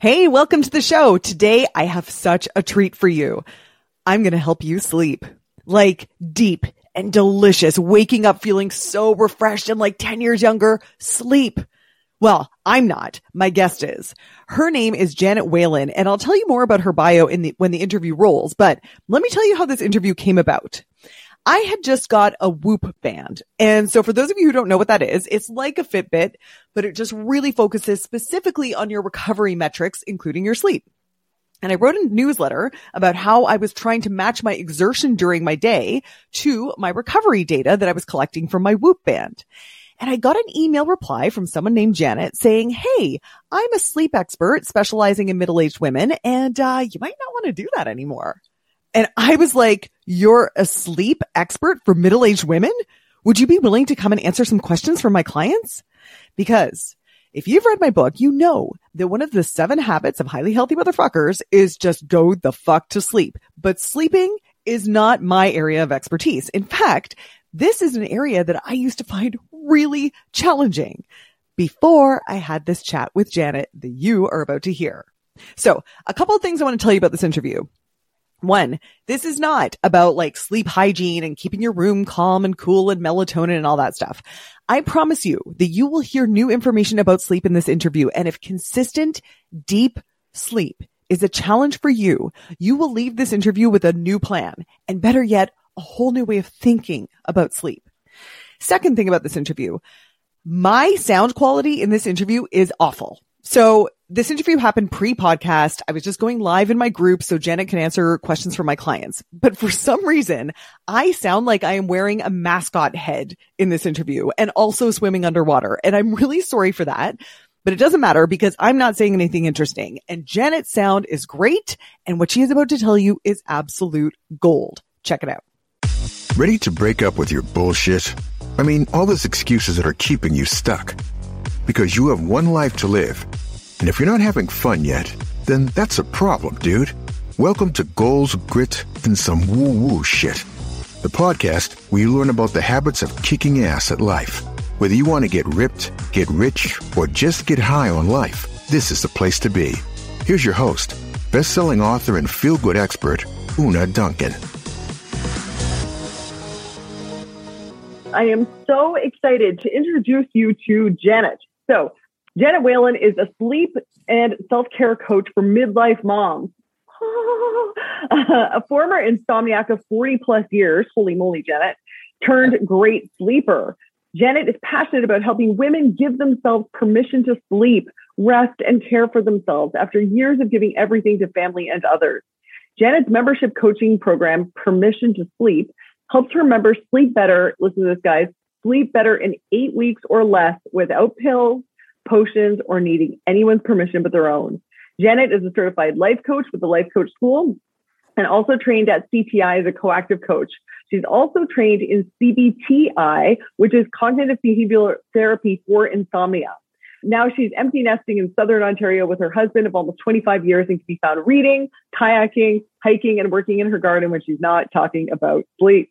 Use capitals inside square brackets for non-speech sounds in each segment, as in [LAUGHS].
Hey, welcome to the show. Today I have such a treat for you. I'm going to help you sleep like deep and delicious, waking up feeling so refreshed and like 10 years younger. Sleep. Well, I'm not. My guest is. Her name is Janet Whalen, and I'll tell you more about her bio in the when the interview rolls. But let me tell you how this interview came about. I had just got a Whoop band. And so for those of you who don't know what that is, it's like a Fitbit, but it just really focuses specifically on your recovery metrics, including your sleep. And I wrote a newsletter about how I was trying to match my exertion during my day to my recovery data that I was collecting from my Whoop band. And I got an email reply from someone named Janet saying, Hey, I'm a sleep expert specializing in middle-aged women and, uh, you might not want to do that anymore. And I was like, you're a sleep expert for middle-aged women? Would you be willing to come and answer some questions for my clients? Because if you've read my book, you know that one of the seven habits of highly healthy motherfuckers is just go the fuck to sleep. But sleeping is not my area of expertise. In fact, this is an area that I used to find really challenging before I had this chat with Janet that you are about to hear. So a couple of things I want to tell you about this interview. One, this is not about like sleep hygiene and keeping your room calm and cool and melatonin and all that stuff. I promise you that you will hear new information about sleep in this interview. And if consistent, deep sleep is a challenge for you, you will leave this interview with a new plan and better yet, a whole new way of thinking about sleep. Second thing about this interview, my sound quality in this interview is awful. So this interview happened pre-podcast. I was just going live in my group so Janet can answer questions from my clients. But for some reason, I sound like I am wearing a mascot head in this interview and also swimming underwater. And I'm really sorry for that. But it doesn't matter because I'm not saying anything interesting. And Janet's sound is great. And what she is about to tell you is absolute gold. Check it out. Ready to break up with your bullshit? I mean, all those excuses that are keeping you stuck. Because you have one life to live and if you're not having fun yet, then that's a problem, dude. Welcome to Goals, Grit, and some woo woo shit. The podcast where you learn about the habits of kicking ass at life. Whether you want to get ripped, get rich, or just get high on life, this is the place to be. Here's your host, best selling author and feel good expert, Una Duncan. I am so excited to introduce you to Janet. So, Janet Whalen is a sleep and self care coach for midlife moms. [LAUGHS] a former insomniac of 40 plus years, holy moly, Janet, turned great sleeper. Janet is passionate about helping women give themselves permission to sleep, rest, and care for themselves after years of giving everything to family and others. Janet's membership coaching program, Permission to Sleep, helps her members sleep better. Listen to this, guys sleep better in eight weeks or less without pills, potions, or needing anyone's permission but their own. Janet is a certified life coach with the Life Coach School and also trained at CTI as a coactive coach. She's also trained in CBTI, which is cognitive behavioral therapy for insomnia. Now she's empty nesting in Southern Ontario with her husband of almost 25 years and can be found reading, kayaking, hiking, and working in her garden when she's not talking about sleep.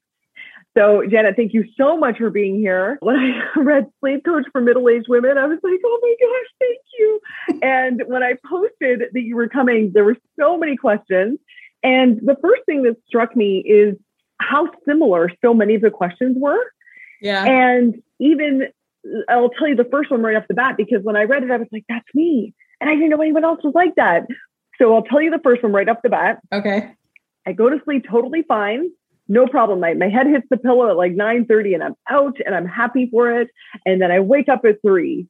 So, Janet, thank you so much for being here. When I [LAUGHS] read Sleep Coach for Middle Aged Women, I was like, oh my gosh, thank you. and when I posted that you were coming, there were so many questions. And the first thing that struck me is how similar so many of the questions were. Yeah. And even, I'll tell you the first one right off the bat, because when I read it, I was like, that's me. And I didn't know anyone else was like that. So I'll tell you the first one right off the bat. Okay. I go to sleep totally fine no problem. My, my head hits the pillow at like 9:30 and I'm out and I'm happy for it. And then I wake up at three.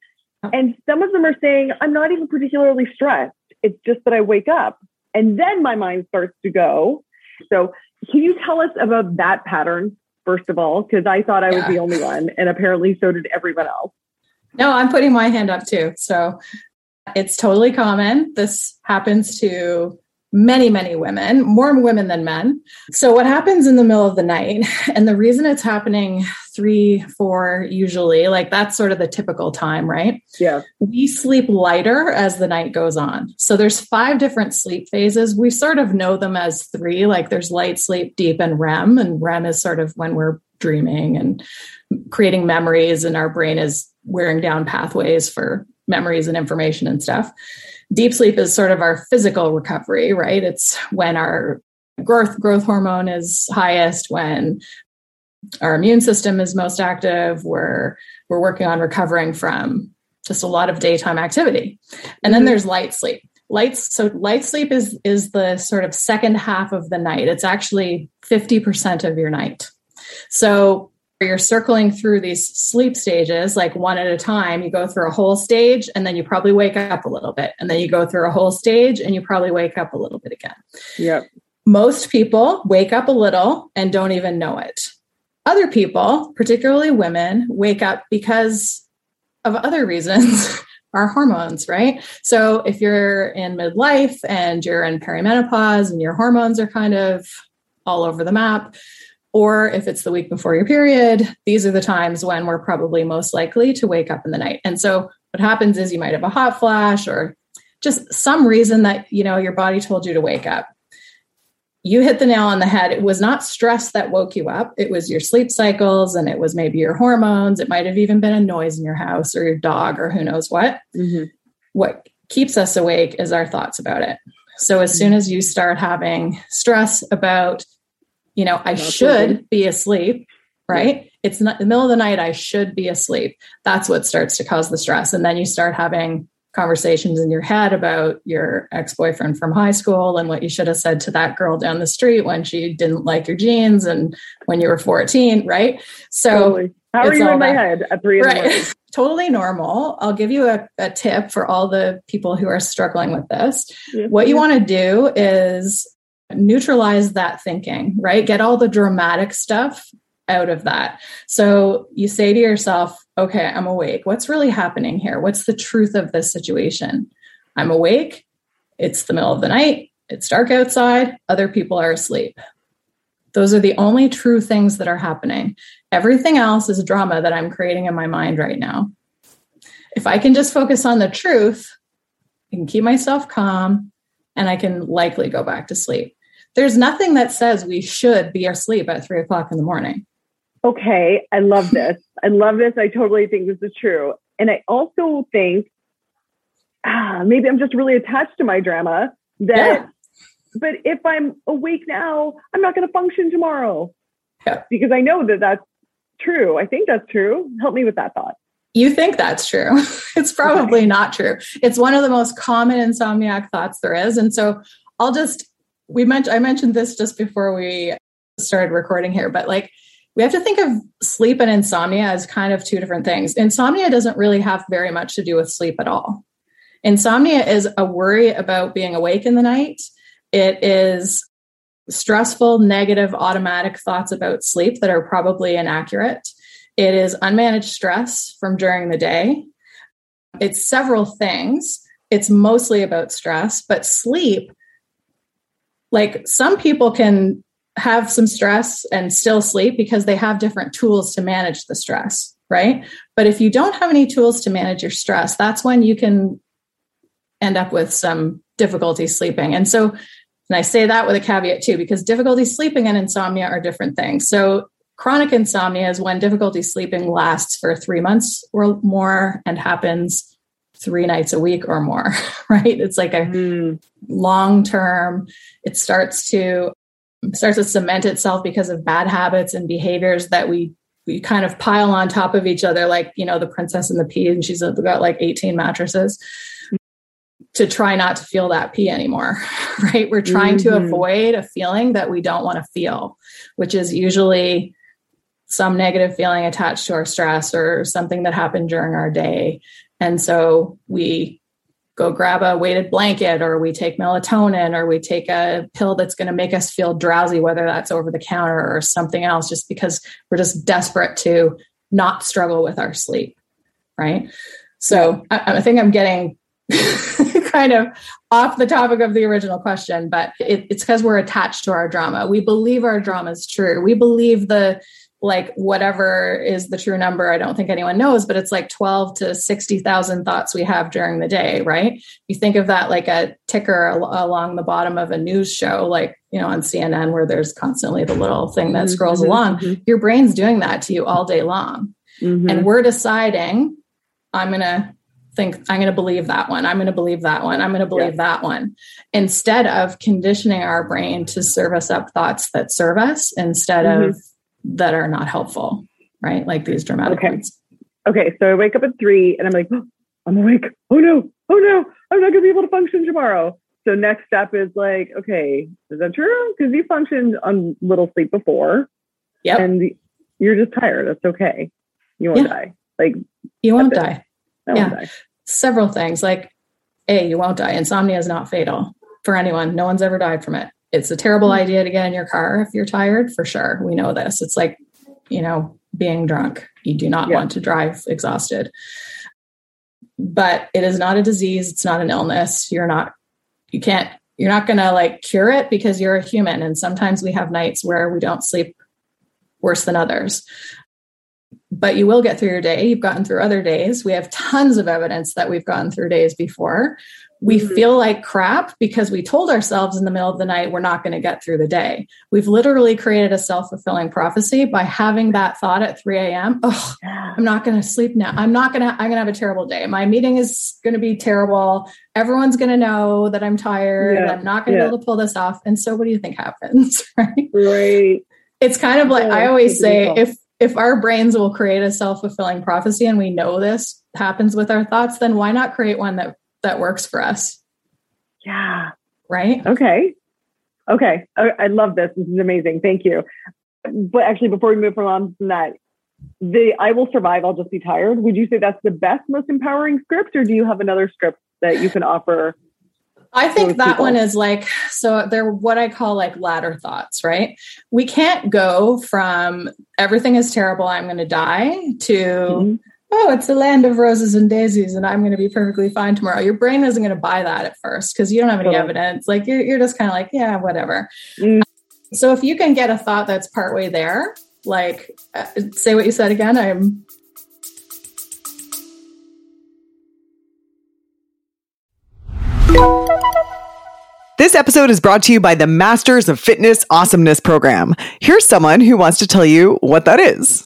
And some of them are saying, I'm not even particularly stressed. It's just that I wake up. And then my mind starts to go. So can you tell us about that pattern, first of all? Because I thought I was the only one, and apparently so did everyone else. No, I'm putting my hand up too. So it's totally common. This happens to many, many women, more women than men. So, what happens in the middle of the night, [LAUGHS] and the reason it's happening three, four, usually, like that's sort of the typical time, right? Yeah. We sleep lighter as the night goes on. So, there's five different sleep phases. We sort of know them as three like there's light sleep, deep, and REM. And REM is sort of when we're dreaming and creating memories, and our brain is wearing down pathways for memories and information and stuff. Deep sleep is sort of our physical recovery, right? It's when our growth growth hormone is highest, when our immune system is most active, we're we're working on recovering from just a lot of daytime activity. And then mm-hmm. there's light sleep. Lights so light sleep is is the sort of second half of the night. It's actually 50% of your night. So you're circling through these sleep stages like one at a time you go through a whole stage and then you probably wake up a little bit. And then you go through a whole stage and you probably wake up a little bit again. Yep. Most people wake up a little and don't even know it. Other people particularly women wake up because of other reasons [LAUGHS] our hormones, right? So if you're in midlife and you're in perimenopause and your hormones are kind of all over the map, or if it's the week before your period, these are the times when we're probably most likely to wake up in the night. And so what happens is you might have a hot flash or just some reason that you know your body told you to wake up. You hit the nail on the head. It was not stress that woke you up. It was your sleep cycles and it was maybe your hormones. It might have even been a noise in your house or your dog or who knows what. Mm-hmm. What keeps us awake is our thoughts about it. So as soon as you start having stress about you know, I should be asleep, right? Yeah. It's not the middle of the night, I should be asleep. That's what starts to cause the stress. And then you start having conversations in your head about your ex-boyfriend from high school and what you should have said to that girl down the street when she didn't like your jeans and when you were 14, right? So totally. how are you in my head at three right. [LAUGHS] totally normal. I'll give you a, a, tip for all the people who are struggling with this. Yeah. What you want to do is neutralize that thinking, right? Get all the dramatic stuff out of that. So you say to yourself, okay, I'm awake. What's really happening here? What's the truth of this situation? I'm awake. It's the middle of the night. It's dark outside. Other people are asleep. Those are the only true things that are happening. Everything else is drama that I'm creating in my mind right now. If I can just focus on the truth, I can keep myself calm and I can likely go back to sleep there's nothing that says we should be asleep at three o'clock in the morning. Okay, I love this. I love this. I totally think this is true. And I also think ah, maybe I'm just really attached to my drama that, yeah. but if I'm awake now, I'm not going to function tomorrow. Yeah. Because I know that that's true. I think that's true. Help me with that thought. You think that's true. [LAUGHS] it's probably okay. not true. It's one of the most common insomniac thoughts there is. And so I'll just we mentioned I mentioned this just before we started recording here, but like we have to think of sleep and insomnia as kind of two different things. Insomnia doesn't really have very much to do with sleep at all. Insomnia is a worry about being awake in the night. It is stressful, negative, automatic thoughts about sleep that are probably inaccurate. It is unmanaged stress from during the day. It's several things. It's mostly about stress, but sleep like some people can have some stress and still sleep because they have different tools to manage the stress, right? But if you don't have any tools to manage your stress, that's when you can end up with some difficulty sleeping. And so, and I say that with a caveat too, because difficulty sleeping and insomnia are different things. So, chronic insomnia is when difficulty sleeping lasts for three months or more and happens three nights a week or more, [LAUGHS] right? It's like a mm. long term, it starts to starts to cement itself because of bad habits and behaviors that we we kind of pile on top of each other, like you know the princess and the pea, and she's got like 18 mattresses to try not to feel that pea anymore, [LAUGHS] right? We're trying mm-hmm. to avoid a feeling that we don't want to feel, which is usually some negative feeling attached to our stress or something that happened during our day. And so we go grab a weighted blanket or we take melatonin or we take a pill that's going to make us feel drowsy, whether that's over the counter or something else, just because we're just desperate to not struggle with our sleep. Right. So I, I think I'm getting [LAUGHS] kind of off the topic of the original question, but it, it's because we're attached to our drama. We believe our drama is true. We believe the like whatever is the true number i don't think anyone knows but it's like 12 to 60,000 thoughts we have during the day right you think of that like a ticker al- along the bottom of a news show like you know on CNN where there's constantly the little thing that mm-hmm, scrolls mm-hmm, along mm-hmm. your brain's doing that to you all day long mm-hmm. and we're deciding i'm going to think I'm going to believe that one. I'm going to believe that one. I'm going to believe yeah. that one. Instead of conditioning our brain to serve us up thoughts that serve us instead mm-hmm. of that are not helpful, right? Like these dramatic okay. words. Okay. So I wake up at three and I'm like, oh, [GASPS] I'm awake. Oh no. Oh no. I'm not going to be able to function tomorrow. So next step is like, okay, is that true? Because you functioned on little sleep before. Yeah. And you're just tired. That's okay. You won't yeah. die. Like you won't die. Won't yeah. Die. Several things like A, you won't die. Insomnia is not fatal for anyone. No one's ever died from it. It's a terrible idea to get in your car if you're tired, for sure. We know this. It's like, you know, being drunk. You do not yeah. want to drive exhausted. But it is not a disease, it's not an illness. You're not you can't you're not going to like cure it because you're a human and sometimes we have nights where we don't sleep worse than others but you will get through your day you've gotten through other days we have tons of evidence that we've gotten through days before we mm-hmm. feel like crap because we told ourselves in the middle of the night we're not going to get through the day. We've literally created a self fulfilling prophecy by having that thought at 3 a.m. Oh, I'm not going to sleep now. I'm not going to, I'm going to have a terrible day. My meeting is going to be terrible. Everyone's going to know that I'm tired. Yeah. I'm not going to yeah. be able to pull this off. And so what do you think happens? [LAUGHS] right. Right. It's kind of like, I always say, if, if our brains will create a self fulfilling prophecy and we know this happens with our thoughts, then why not create one that that works for us. Yeah. Right. Okay. Okay. I, love this. This is amazing. Thank you. But actually, before we move from on from that, the I will survive, I'll just be tired. Would you say that's the best, most empowering script, or do you have another script that you can offer? I think that people? one is like so they're what I call like ladder thoughts, right? We can't go from everything is terrible, I'm going to die to mm-hmm oh, it's the land of roses and daisies, and I'm going to be perfectly fine tomorrow. Your brain isn't going to buy that at first because you don't have any totally. evidence. Like you're, you're just kind of like, yeah, whatever. Mm. So if you can get a thought that's partway there, like uh, say what you said again, I'm. This episode is brought to you by the Masters of Fitness Awesomeness program. Here's someone who wants to tell you what that is.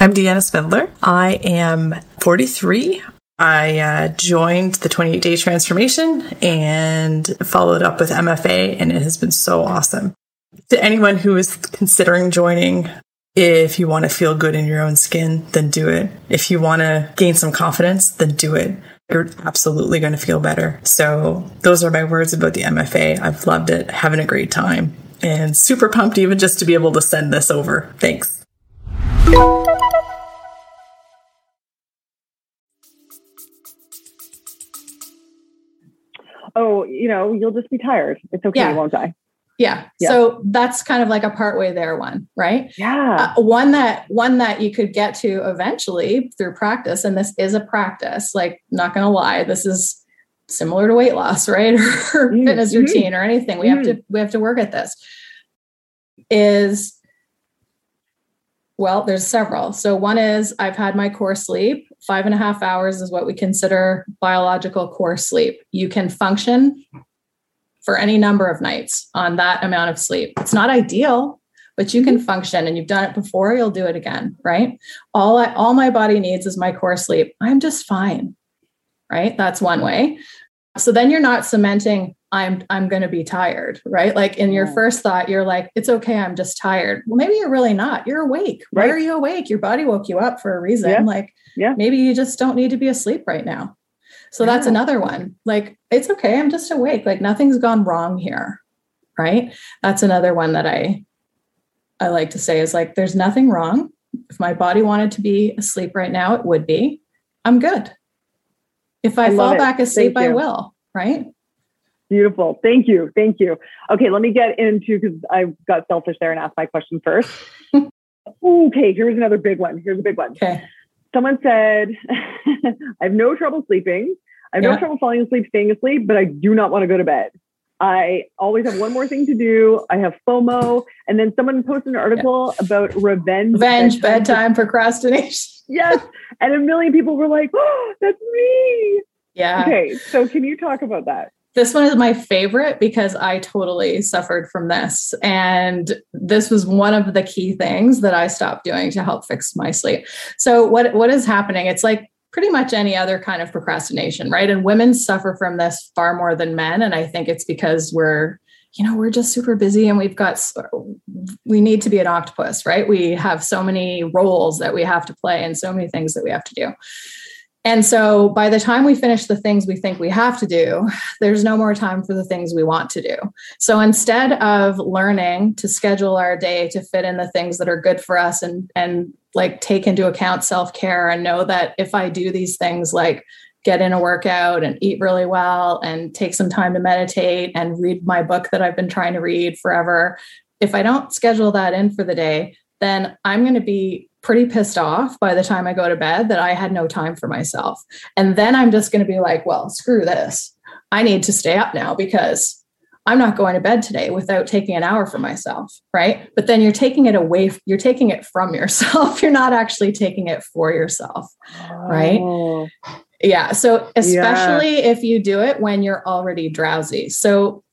I'm Deanna Spindler. I am 43. I uh, joined the 28 day transformation and followed up with MFA, and it has been so awesome. To anyone who is considering joining, if you want to feel good in your own skin, then do it. If you want to gain some confidence, then do it. You're absolutely going to feel better. So, those are my words about the MFA. I've loved it, having a great time, and super pumped even just to be able to send this over. Thanks. Oh, you know, you'll just be tired. It's okay, yeah. you won't die. Yeah. yeah. So that's kind of like a partway there one, right? Yeah. Uh, one that one that you could get to eventually through practice, and this is a practice. Like, not going to lie, this is similar to weight loss, [LAUGHS] right, or mm-hmm. fitness routine or anything. We mm-hmm. have to we have to work at this. Is well, there's several. So one is I've had my core sleep. Five and a half hours is what we consider biological core sleep. You can function for any number of nights on that amount of sleep. It's not ideal, but you can function and you've done it before, you'll do it again, right? All I, all my body needs is my core sleep. I'm just fine. Right? That's one way. So then you're not cementing I'm I'm going to be tired, right? Like in your first thought, you're like, it's okay, I'm just tired. Well, maybe you're really not. You're awake. Why are you awake? Your body woke you up for a reason. Yeah. Like, yeah, maybe you just don't need to be asleep right now. So yeah. that's another one. Like, it's okay, I'm just awake. Like nothing's gone wrong here. Right. That's another one that I I like to say is like, there's nothing wrong. If my body wanted to be asleep right now, it would be. I'm good. If I, I fall back asleep, I will. Right. Beautiful. Thank you. Thank you. Okay, let me get into because I got selfish there and asked my question first. [LAUGHS] okay, here's another big one. Here's a big one. Okay. Someone said, [LAUGHS] I have no trouble sleeping. I have yeah. no trouble falling asleep, staying asleep, but I do not want to go to bed. I always have one more thing to do. I have FOMO. And then someone posted an article yeah. about revenge. Revenge bedtime, bedtime procrastination. Yes. And a million people were like, oh, that's me. Yeah. Okay. So can you talk about that? This one is my favorite because I totally suffered from this. And this was one of the key things that I stopped doing to help fix my sleep. So what, what is happening? It's like pretty much any other kind of procrastination, right? And women suffer from this far more than men. And I think it's because we're, you know, we're just super busy and we've got, we need to be an octopus, right? We have so many roles that we have to play and so many things that we have to do. And so by the time we finish the things we think we have to do, there's no more time for the things we want to do. So instead of learning to schedule our day to fit in the things that are good for us and and like take into account self-care and know that if I do these things like get in a workout and eat really well and take some time to meditate and read my book that I've been trying to read forever, if I don't schedule that in for the day, then I'm going to be pretty pissed off by the time I go to bed that I had no time for myself. And then I'm just going to be like, well, screw this. I need to stay up now because I'm not going to bed today without taking an hour for myself, right? But then you're taking it away, you're taking it from [LAUGHS] yourself. You're not actually taking it for yourself, right? Oh. Yeah. So, especially yeah. if you do it when you're already drowsy. So,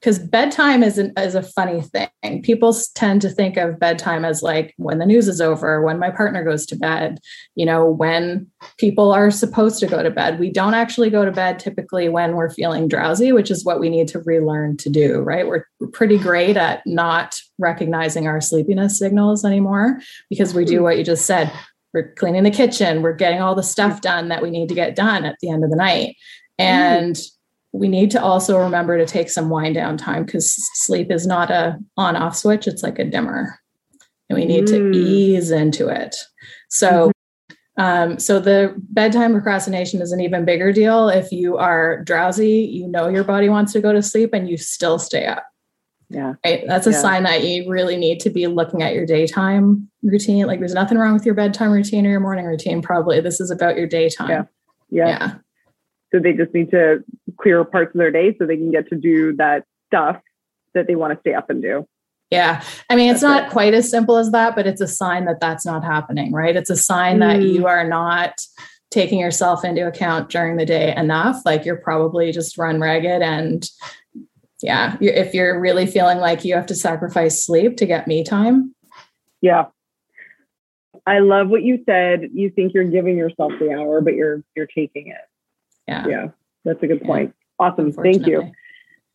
because bedtime is, an, is a funny thing. People tend to think of bedtime as like when the news is over, when my partner goes to bed, you know, when people are supposed to go to bed. We don't actually go to bed typically when we're feeling drowsy, which is what we need to relearn to do, right? We're pretty great at not recognizing our sleepiness signals anymore because we do hmm. what you just said. We're cleaning the kitchen, we're getting all the stuff done that we need to get done at the end of the night. Hmm. And mm we need to also remember to take some wind down time because sleep is not a on off switch it's like a dimmer and we need mm. to ease into it so mm-hmm. um, so the bedtime procrastination is an even bigger deal if you are drowsy you know your body wants to go to sleep and you still stay up yeah right that's a yeah. sign that you really need to be looking at your daytime routine like there's nothing wrong with your bedtime routine or your morning routine probably this is about your daytime yeah yeah, yeah. So they just need to clear parts of their day so they can get to do that stuff that they want to stay up and do. Yeah. I mean, it's that's not it. quite as simple as that, but it's a sign that that's not happening, right? It's a sign mm. that you are not taking yourself into account during the day enough. Like you're probably just run ragged. And yeah, if you're really feeling like you have to sacrifice sleep to get me time. Yeah. I love what you said. You think you're giving yourself the hour, but you're you're taking it. Yeah. Yeah. That's a good point. Yeah. Awesome. Thank you.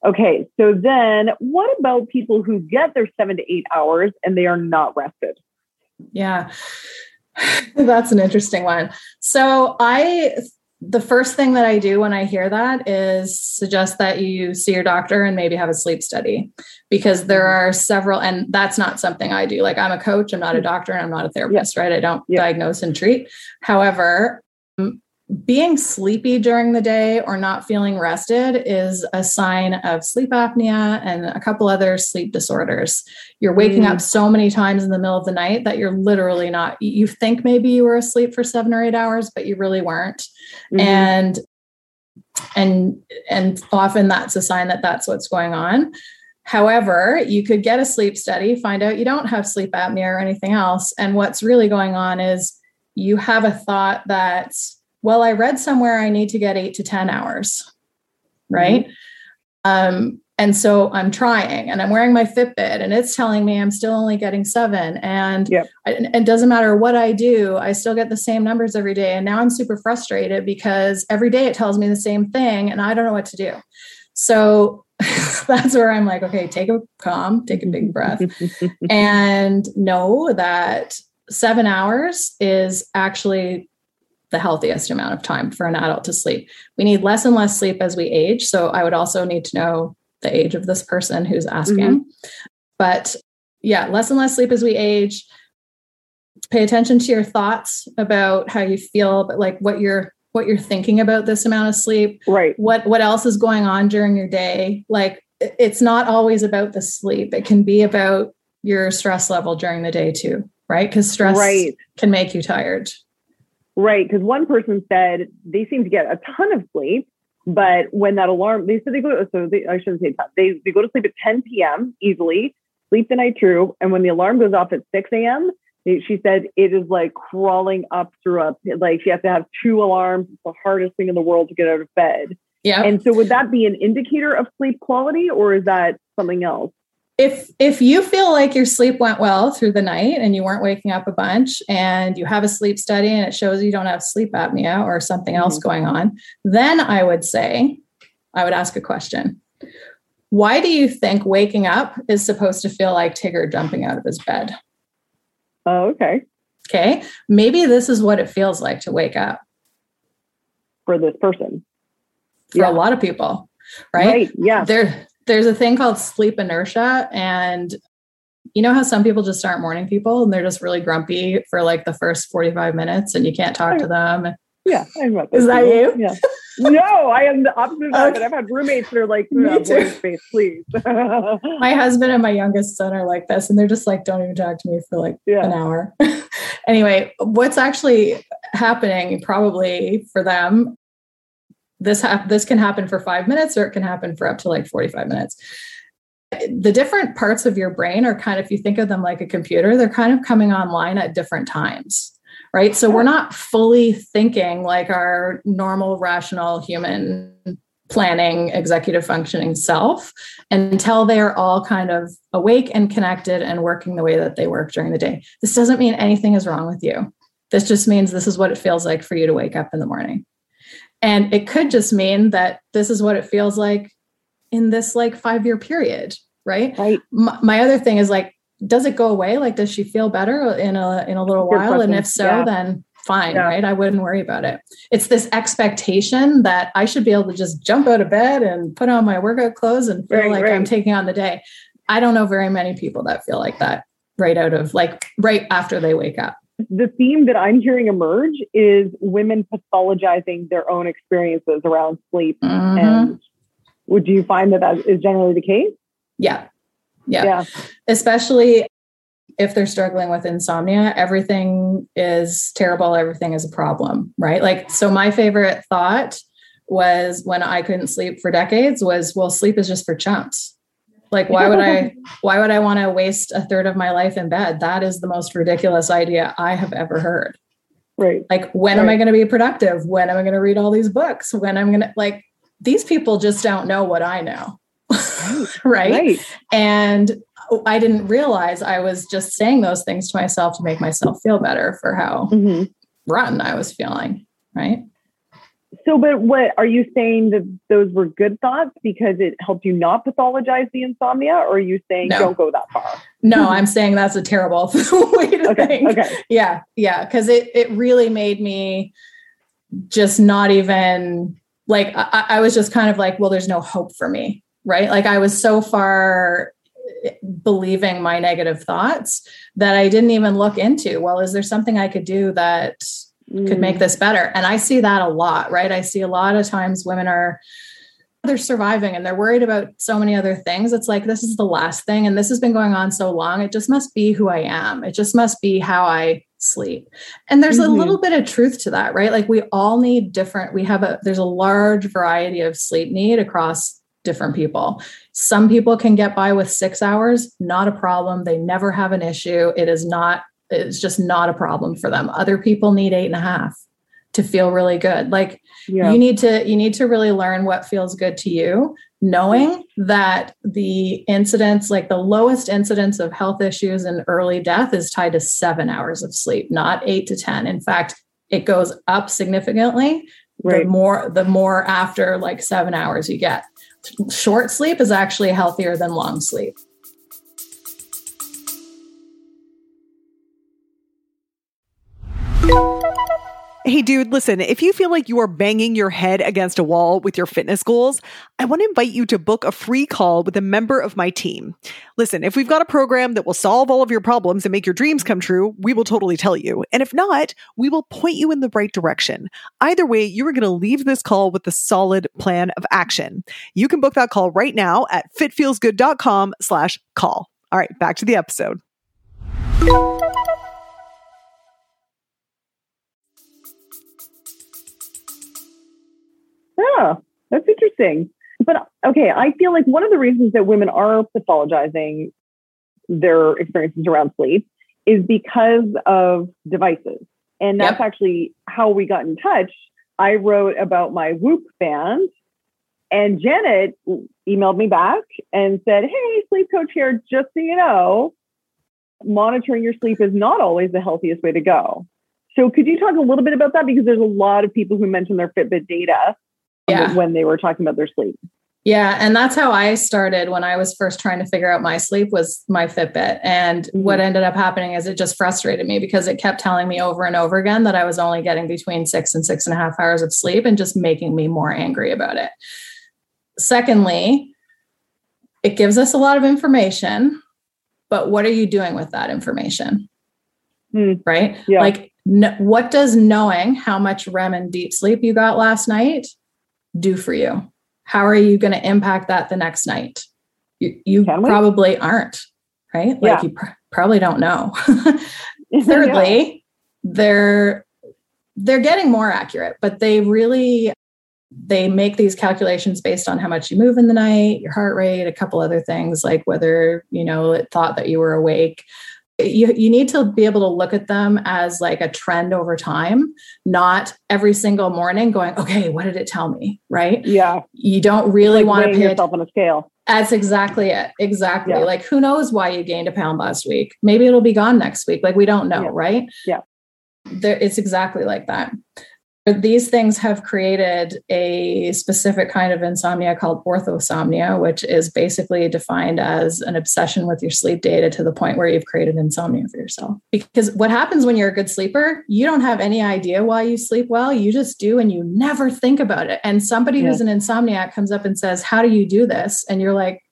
Okay. So then what about people who get their seven to eight hours and they are not rested? Yeah. [SIGHS] That's an interesting one. So I the first thing that I do when I hear that is suggest that you see your doctor and maybe have a sleep study because there mm-hmm. are several, and that's not something I do. Like I'm a coach, I'm not a mm-hmm. doctor, and I'm not a therapist, right? I don't diagnose and treat. However, being sleepy during the day or not feeling rested is a sign of sleep apnea and a couple other sleep disorders. You're waking mm. up so many times in the middle of the night that you're literally not, you think maybe you were asleep for seven or eight hours, but you really weren't. Mm-hmm. And and and often that's a sign that that's what's going on however you could get a sleep study find out you don't have sleep apnea or anything else and what's really going on is you have a thought that's well, I read somewhere I need to get eight to 10 hours, right? Mm-hmm. Um, and so I'm trying and I'm wearing my Fitbit and it's telling me I'm still only getting seven. And yep. it doesn't matter what I do, I still get the same numbers every day. And now I'm super frustrated because every day it tells me the same thing and I don't know what to do. So [LAUGHS] that's where I'm like, okay, take a calm, take a big breath [LAUGHS] and know that seven hours is actually the healthiest amount of time for an adult to sleep. We need less and less sleep as we age. So I would also need to know the age of this person who's asking. Mm-hmm. But yeah, less and less sleep as we age. Pay attention to your thoughts about how you feel, but like what you're what you're thinking about this amount of sleep. Right. What what else is going on during your day? Like it's not always about the sleep. It can be about your stress level during the day too, right? Because stress right. can make you tired. Right. Because one person said they seem to get a ton of sleep, but when that alarm, they said they go, so they, I shouldn't say ton, they, they go to sleep at 10 p.m. easily, sleep the night through. And when the alarm goes off at 6 a.m., she said it is like crawling up through a, like she has to have two alarms. It's the hardest thing in the world to get out of bed. Yeah. And so would that be an indicator of sleep quality or is that something else? If if you feel like your sleep went well through the night and you weren't waking up a bunch and you have a sleep study and it shows you don't have sleep apnea or something else Mm-hmm. going on then i would say i would ask a question why do you think waking up is supposed to feel like tigger jumping out of his bed Oh, okay. okay maybe this is what it feels like to wake up For this person. for Yeah. a lot of people right, Right. Yeah. there there's a thing called sleep inertia and you know how some people just aren't morning people and they're just really grumpy for like the first 45 minutes and you can't talk to them Yeah. I've Is that people. you? Yeah. No, I am the opposite of that, Okay. but I've had roommates that are like, [LAUGHS] Me "Uh, too. space, please. [LAUGHS] my husband and my youngest son are like this and they're just like don't even talk to me for like Yeah. an hour [LAUGHS] anyway what's actually happening probably for them this hap- this can happen for five minutes or it can happen for up to like 45 minutes the different parts of your brain are kind of if you think of them like a computer they're kind of coming online at different times right so we're not fully thinking like our normal rational human planning executive functioning self until they are all kind of awake and connected and working the way that they work during the day. This doesn't mean anything is wrong with you. This just means this is what it feels like for you to wake up in the morning. And it could just mean that this is what it feels like in this like five year period, right? right. My, my other thing is like, does it go away? Like, does she feel better in a in a little Good while? And if so, Yeah. then fine, Yeah. right? I wouldn't worry about it. It's this expectation that I should be able to just jump out of bed and put on my workout clothes and feel Right, like I'm taking on the day. I don't know very many people that feel like that right out of like right after they wake up. The theme that I'm hearing emerge is women pathologizing their own experiences around sleep. Mhm. And would you find that that is generally the case? yeah. Yeah. Yeah. especially if they're struggling with insomnia, everything is terrible, everything is a problem, right? Like, so my favorite thought was when I couldn't sleep for decades was, well, sleep is just for chumps. Like, why would I, [LAUGHS] why would I want to waste a third of my life in bed? That is the most ridiculous idea I have ever heard. Right. Like, when am I going to be productive? When am I going to read all these books? When I'm going to, like, these people just don't know what I know. [LAUGHS] right? Right. And I didn't realize I was just saying those things to myself to make myself feel better for how Mhm. rotten I was feeling. Right. So, but what are you saying that those were good thoughts because it helped you not pathologize the insomnia, or are you saying No. don't go that far? No, I'm saying that's a terrible [LAUGHS] way to Okay. think. Okay. Yeah. Yeah. Cause it, it really made me just not even like, I, I was just kind of like, well, there's no hope for me. Right. Like I was so far eh, believing my negative thoughts that I didn't even look into, well, is there something I could do that could make this better. And I see that a lot, right? I see a lot of times women are they're surviving and they're worried about so many other things. It's like this is the last thing and this has been going on so long. It just must be who I am. It just must be how I sleep. And there's a Mhm. little bit of truth to that, right? Like we all need different we have a there's a large variety of sleep need across different people. Some people can get by with 6 hours, not a problem. They never have an issue. It is not it's just not a problem for them. Other people need eight and a half to feel really good. Like Yeah. you need to you need to really learn what feels good to you, knowing that the incidence, like the lowest incidence of health issues and early death is tied to seven hours of sleep, not eight to 10. In fact, it goes up significantly Right. the more the more after like seven hours you get. Short sleep is actually healthier than long sleep. Hey, dude, listen, if you feel like you are banging your head against a wall with your fitness goals, I want to invite you to book a free call with a member of my team. Listen, if we've got a program that will solve all of your problems and make your dreams come true, we will totally tell you. And if not, we will point you in the right direction. Either way, you are going to leave this call with a solid plan of action. You can book that call right now at fitfeelsgood.com slash call. All right, back to the episode. Yeah, that's interesting. But okay, I feel like one of the reasons that women are pathologizing their experiences around sleep is because of devices. And that's Yep. actually how we got in touch. I wrote about my Whoop band And Janet emailed me back and said, Hey, sleep coach here, just so you know, monitoring your sleep is not always the healthiest way to go. So, could you talk a little bit about that? Because there's a lot of people who mention their Fitbit data yeah. when they were talking about their sleep. Yeah, and that's how I started when I was first trying to figure out my sleep was my Fitbit. And mm-hmm. what ended up happening is it just frustrated me because it kept telling me over and over again that I was only getting between six and six and a half hours of sleep and just making me more angry about it. Secondly, it gives us a lot of information, but what are you doing with that information? Mm. Right? Yeah. Like, no, what does knowing how much REM and deep sleep you got last night do for you? how are you going to impact that the next night? You, you probably aren't, right? Like yeah. you pr- probably don't know. [LAUGHS] [LAUGHS] Thirdly, yeah. they're they're getting more accurate, but they really they make these calculations based on how much you move in the night, your heart rate, a couple other things like whether, you know, it thought that you were awake, you, you need to be able to look at them as like a trend over time, not every single morning going, okay, what did it tell me? Right. Yeah. You don't really like want to pay yourself on a scale. That's exactly it. Exactly. Yeah. Like who knows why you gained a pound last week? Maybe it'll be gone next week. Like we don't know. Yeah. Right. Yeah. There, it's exactly like that. These things have created a specific kind of insomnia called orthosomnia, which is basically defined as an obsession with your sleep data to the point where you've created insomnia for yourself. Because what happens when you're a good sleeper, you don't have any idea why you sleep well. You just do and you never think about it. And somebody yeah. who's an insomniac comes up and says, How do you do this? And you're like,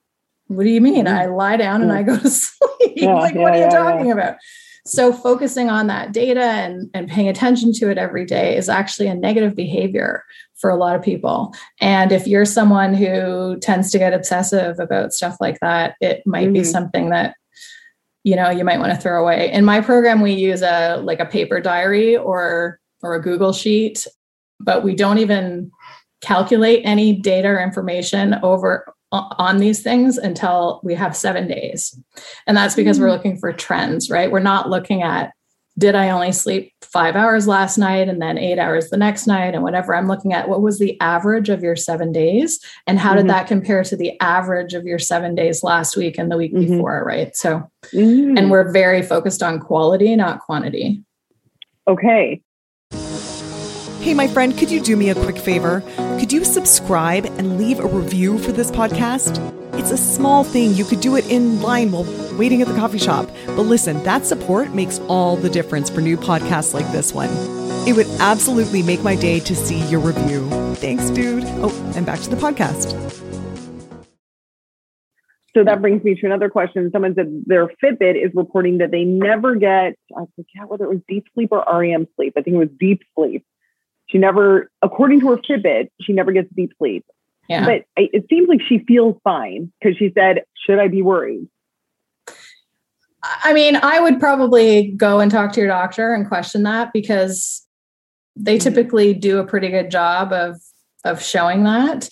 What do you mean? Mm-hmm. I lie down and I go to [LAUGHS] sleep. Yeah, like, what are you talking about? So focusing on that data and, and paying attention to it every day is actually a negative behavior for a lot of people. And if you're someone who tends to get obsessive about stuff like that, it might mm-hmm. be something that you know you might want to throw away. In my program, we use a like a paper diary or or a Google sheet, but we don't even calculate any data or information over on these things until we have seven days. And that's because we're mm. looking for trends, right? We're not looking at, did I only sleep five hours last night and then eight hours the next night and whatever? I'm looking at what was the average of your seven days and how mm-hmm. did that compare to the average of your seven days last week and the week mm-hmm. before, right? So, and we're very focused on quality, not quantity. Okay. Hey, my friend, could you do me a quick favor? Could you subscribe and leave a review for this podcast? It's a small thing. You could do it in line while waiting at the coffee shop. But listen, that support makes all the difference for new podcasts like this one. It would absolutely make my day to see your review. Thanks, dude. Oh, and back to the podcast. So that brings me to another question. Someone said their Fitbit is reporting that they never get, I forget whether it was deep sleep or REM sleep. I think it was deep sleep. She never, according to her Fitbit, she never gets deep sleep. Yeah. But it seems like she feels fine because she said, Should I be worried? I mean, I would probably go and talk to your doctor and question that because they mm-hmm. typically do a pretty good job of of showing that.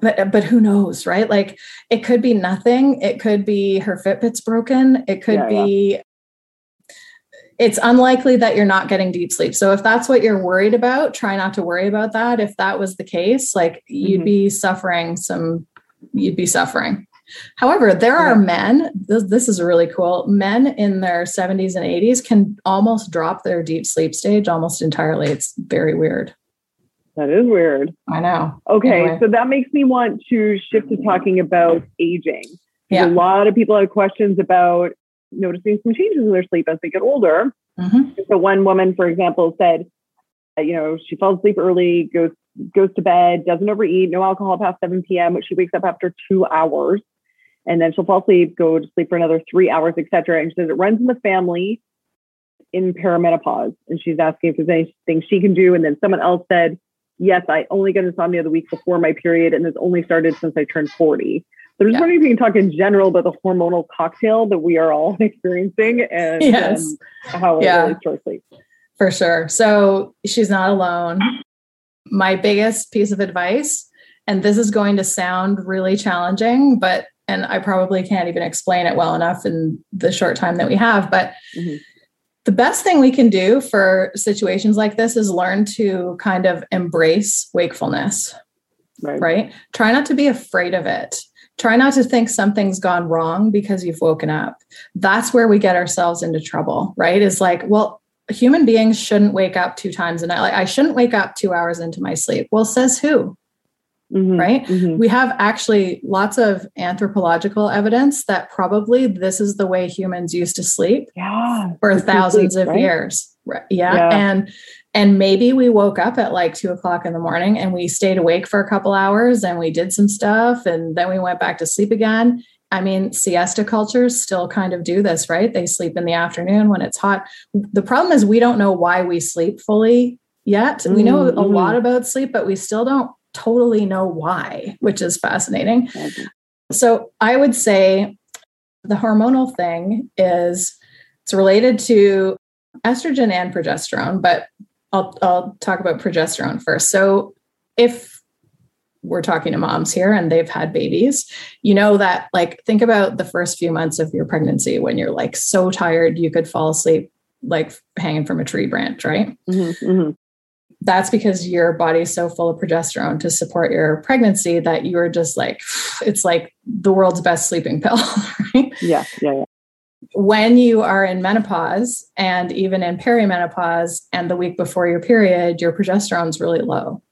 But but who knows, right? Like it could be nothing. It could be her Fitbit's broken. It could yeah, be yeah it's unlikely that you're not getting deep sleep. So if that's what you're worried about, try not to worry about that. If that was the case, like you'd mm-hmm. be suffering some, you'd be suffering. However, there are men, this, this, is really cool. Men in their 70s and 80s can almost drop their deep sleep stage almost entirely. It's very weird. That is weird. I know. Okay, anyway. so that makes me want to shift to talking about aging. Yeah. A lot of people have questions about noticing some changes in their sleep as they get older. Mm-hmm. So one woman, for example, said, uh, you know, she falls asleep early, goes goes to bed, doesn't overeat, no alcohol past 7 p.m. Which she wakes up after two hours, and then she'll fall asleep, go to sleep for another three hours, etc. And she says it runs in the family in perimenopause, and she's asking if there's anything she can do. And then someone else said, yes, I only get insomnia the week before my period, and it's only started since I turned 40. So I'm just yeah. wondering if you can talk in general about the hormonal cocktail that we are all [LAUGHS] experiencing and, yes. and how it yeah. relates to sleep. For sure. So she's not alone. My biggest piece of advice, and this is going to sound really challenging, but and I probably can't even explain it well enough in the short time that we have, but mm-hmm. the best thing we can do for situations like this is learn to kind of embrace wakefulness right. right? Try not to be afraid of it. Try not to think something's gone wrong because you've woken up. That's where we get ourselves into trouble, right? Is like, well, human beings shouldn't wake up two times a night. Like, I shouldn't wake up two hours into my sleep. Well, says who? Mm-hmm, right? Mm-hmm. We have actually lots of anthropological evidence that probably this is the way humans used to sleep yeah, for thousands sleep, of right? years. Right. Yeah. yeah. And and maybe we woke up at like two o'clock in the morning and we stayed awake for a couple hours and we did some stuff and then we went back to sleep again. I mean, siesta cultures still kind of do this, right? They sleep in the afternoon when it's hot. The problem is we don't know why we sleep fully yet. Mm-hmm. We know a mm-hmm. lot about sleep, but we still don't totally know why, which is fascinating. Mm-hmm. So I would say the hormonal thing is it's related to estrogen and progesterone, but I'll, I'll talk about progesterone first. So, if we're talking to moms here and they've had babies, you know that, like, think about the first few months of your pregnancy when you're like so tired you could fall asleep, like hanging from a tree branch, right? Mm-hmm, mm-hmm. That's because your body's so full of progesterone to support your pregnancy that you're just like, it's like the world's best sleeping pill, [LAUGHS] right? Yeah, yeah, yeah when you are in menopause and even in perimenopause and the week before your period, your progesterone's really low.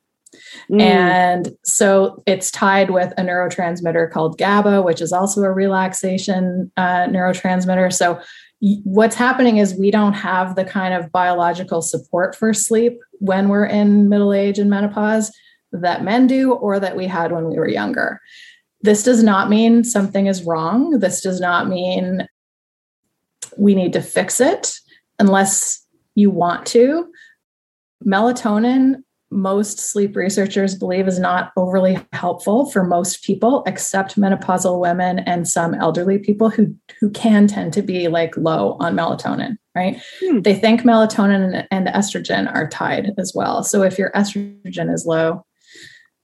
Mm. And so it's tied with a neurotransmitter called GABA, which is also a relaxation uh, neurotransmitter. So what's happening is we don't have the kind of biological support for sleep when we're in middle age and menopause that men do or that we had when we were younger. This does not mean something is wrong. This does not mean we need to fix it unless you want to. Melatonin, most sleep researchers believe, is not overly helpful for most people, except menopausal women and some elderly people who, who can tend to be like low on melatonin, right? Hmm. They think melatonin and, estrogen are tied as well. So if your estrogen is low,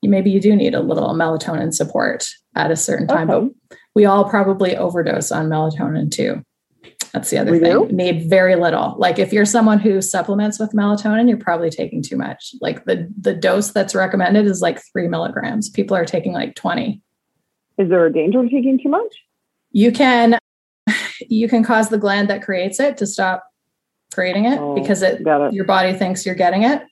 maybe you do need a little melatonin support at a certain time. Okay. But we all probably overdose on melatonin too. That's the other we thing. Do? Need very little. Like if you're someone who supplements with melatonin, you're probably taking too much. Like the the dose that's recommended is like three milligrams. People are taking like 20. Is there a danger of taking too much? You can [SIGHS] you can cause the gland that creates it to stop creating it oh, because it, it, your body thinks you're getting it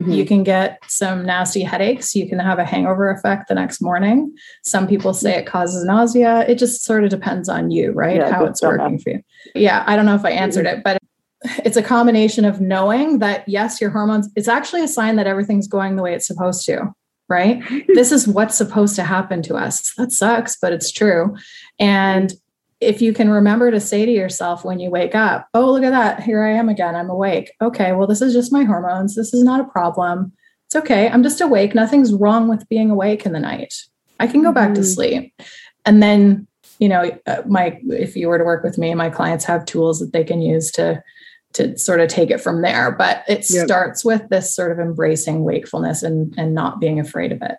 Mm-hmm. You can get some nasty headaches. You can have a hangover effect the next morning. Some people say it causes nausea. It just sort of depends on you, right? Yeah, How it's working for you. Yeah, I don't know if I answered mm-hmm. it, but it's a combination of knowing that, yes, your hormones, it's actually a sign that everything's going the way it's supposed to, right? [LAUGHS] this is what's supposed to happen to us. That sucks, but it's true. And if you can remember to say to yourself when you wake up, oh, look at that. Here I am again. I'm awake. Okay, well, this is just my hormones. This is not a problem. It's okay. I'm just awake. Nothing's wrong with being awake in the night. I can go back to mm-hmm. sleep. And then, you know, uh, my if you were to work with me, my clients have tools that they can use to to sort of take it from there. But it yep. starts with this sort of embracing wakefulness and and not being afraid of it.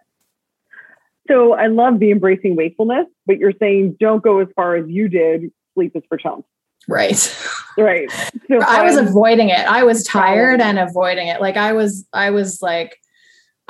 So I love the embracing wakefulness, but you're saying don't go as far as you did. Sleep is for chumps. Right. Right. So [LAUGHS] I was avoiding it. I was tired and avoiding it. Like I was, I was like,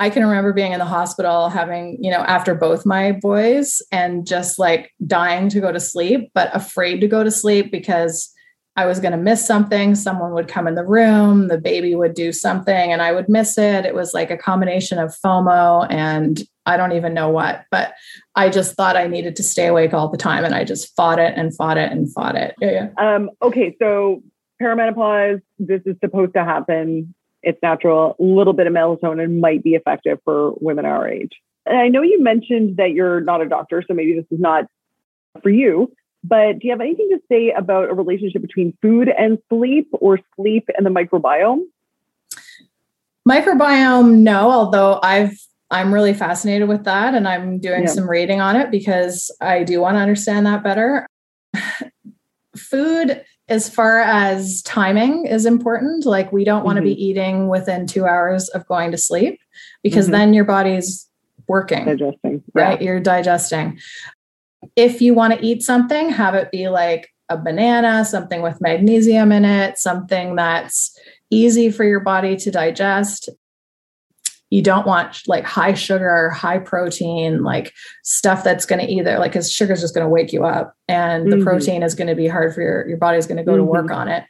I can remember being in the hospital having, you know, after both my boys and just like dying to go to sleep, but afraid to go to sleep because I was going to miss something. Someone would come in the room, the baby would do something, and I would miss it. It was like a combination of FOMO and I don't even know what, but I just thought I needed to stay awake all the time. And I just fought it and fought it and fought it. Yeah. Um, okay. So, perimenopause, this is supposed to happen. It's natural. A little bit of melatonin might be effective for women our age. And I know you mentioned that you're not a doctor, so maybe this is not for you, but do you have anything to say about a relationship between food and sleep or sleep and the microbiome? Microbiome, no, although I've I'm really fascinated with that and I'm doing yeah. some reading on it because I do want to understand that better. [SIGHS] Food, as far as timing, is important. Like, we don't mm-hmm. want to be eating within two hours of going to sleep because mm-hmm. then your body's working. Digesting. Right. Yeah. You're digesting if you want to eat something, have it be like a banana, something with magnesium in it, something that's easy for your body to digest. you don't want like high sugar, high protein, like stuff that's going to either like because sugar is just going to wake you up, and the mm-hmm. protein is going to be hard for your your body is going to go mm-hmm. to work mm-hmm. on it.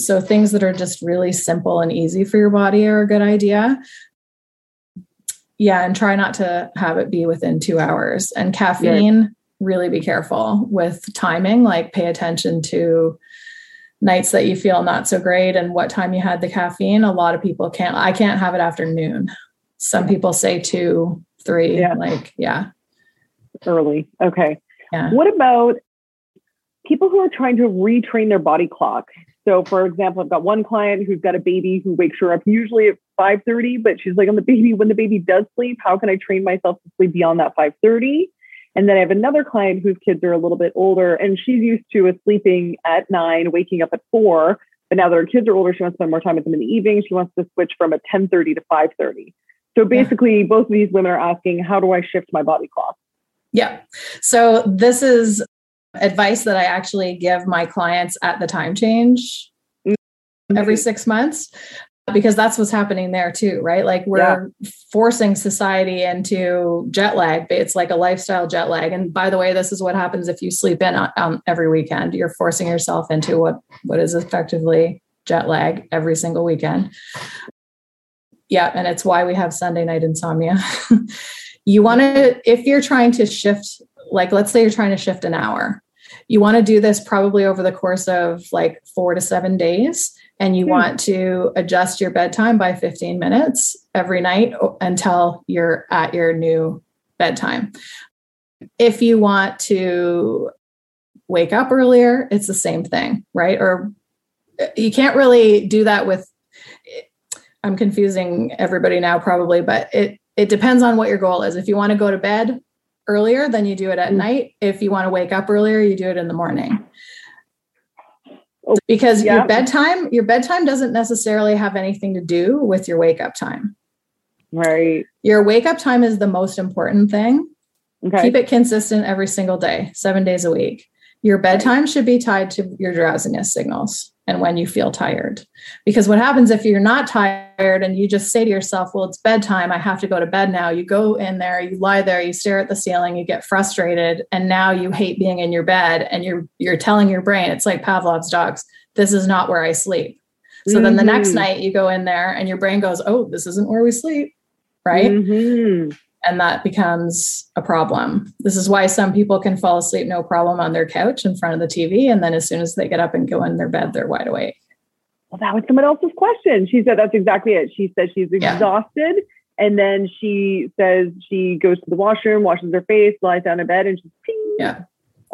So things that are just really simple and easy for your body are a good idea. Yeah, and try not to have it be within two hours. And caffeine, really be careful with timing. Like pay attention to nights that you feel not so great and what time you had the caffeine. A lot of people can't, I can't have it after noon. Some people say two, three, yeah. like, yeah. Early. Okay. Yeah. What about people who are trying to retrain their body clock? So, for example, I've got one client who's got a baby who wakes her up usually at 5:30, but she's like, "On the baby, when the baby does sleep, how can I train myself to sleep beyond that 5:30?" And then I have another client whose kids are a little bit older, and she's used to a sleeping at nine, waking up at four. But now that her kids are older, she wants to spend more time with them in the evening. She wants to switch from a 10:30 to 5:30. So basically, yeah. both of these women are asking, "How do I shift my body clock?" Yeah. So this is advice that I actually give my clients at the time change mm-hmm. every six months because that's what's happening there too, right? Like we're yeah. forcing society into jet lag. It's like a lifestyle jet lag. And by the way, this is what happens if you sleep in on, every weekend. You're forcing yourself into what what is effectively jet lag every single weekend. Yeah, and it's why we have Sunday night insomnia. [LAUGHS] you want to if you're trying to shift like let's say you're trying to shift an hour. You want to do this probably over the course of like 4 to 7 days and you hmm. want to adjust your bedtime by 15 minutes every night until you're at your new bedtime. If you want to wake up earlier, it's the same thing, right? Or uh, you can't really do that with I'm confusing everybody now probably, but it it depends on what your goal is. If you want to go to bed earlier, then you do it at mm. night. If you want to wake up earlier, you do it in the morning. Because yeah. your bedtime your bedtime doesn't necessarily have anything to do with your wake up time. Right. Your wake up time is the most important thing. Okay. keep it consistent every single day seven days a week. Your bedtime should be tied to your drowsiness signals and when you feel tired. Because what happens if you're not tired and you just say to yourself, well, it's bedtime, I have to go to bed now. You go in there, you lie there, you stare at the ceiling, you get frustrated, and now you hate being in your bed and you're you're telling your brain, it's like Pavlov's dogs, this is not where I sleep. So mm-hmm. then the next mm-hmm. night you go in there and your brain goes, oh, this isn't where we sleep. Right. Mm-hmm and that becomes a problem. This is why some people can fall asleep no problem on their couch in front of the TV. And then as soon as they get up and go in their bed, they're wide awake. Well, that was someone else's question. She said that's exactly it. She said she's exhausted. Yeah. And then she says she goes to the washroom, washes her face, lies down in bed, and she's ping. Yeah.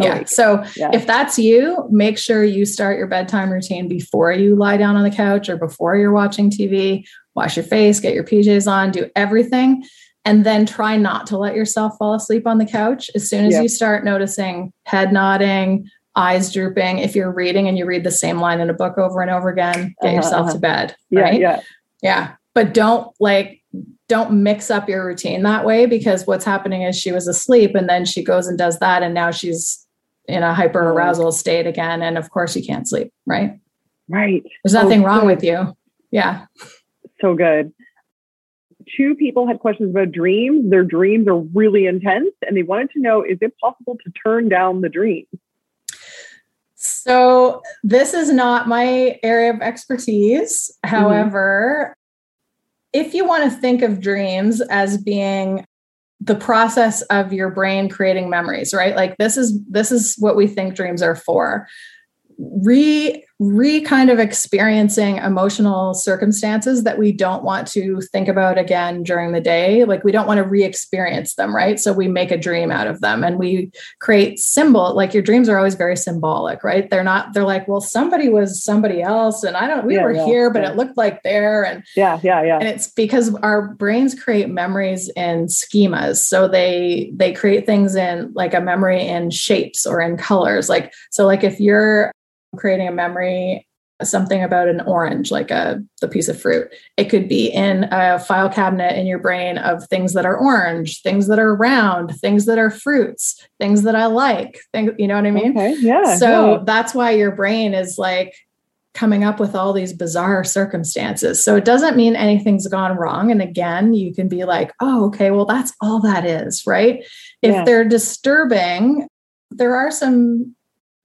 Oh, yeah. So yeah. if that's you, make sure you start your bedtime routine before you lie down on the couch or before you're watching TV. Wash your face, get your PJs on, do everything and then try not to let yourself fall asleep on the couch. As soon as yep. you start noticing head nodding eyes drooping if you're reading and you read the same line in a book over and over again get uh-huh, yourself uh-huh. to bed right? yeah, yeah. Yeah but don't like don't mix up your routine that way because what's happening is she was asleep and then she goes and does that and now she's in a hyper arousal state again and of course you can't sleep right? Right. There's nothing oh, wrong with you. Yeah. So good two people had questions about dreams. Their dreams are really intense and they wanted to know is it possible to turn down the dreams? So, this is not my area of expertise. Mm-hmm. However, if you want to think of dreams as being the process of your brain creating memories, right? Like this is this is what we think dreams are for. Re re kind of experiencing emotional circumstances that we don't want to think about again during the day. Like we don't want to re experience them, right? So we make a dream out of them and we create symbol. Like your dreams are always very symbolic, right? They're not, they're like, well, somebody was somebody else and I don't, we yeah, were yeah, here, but yeah. it looked like there. And yeah, yeah, yeah. And it's because our brains create memories in schemas. So they, they create things in like a memory in shapes or in colors. Like, so like if you're creating a memory something about an orange like a the piece of fruit it could be in a file cabinet in your brain of things that are orange things that are round things that are fruits things that i like things you know what i mean okay yeah so yeah. that's why your brain is like coming up with all these bizarre circumstances. So it doesn't mean anything's gone wrong. And again, you can be like, oh, okay, well, that's all that is, right? If Yeah. they're disturbing, there are some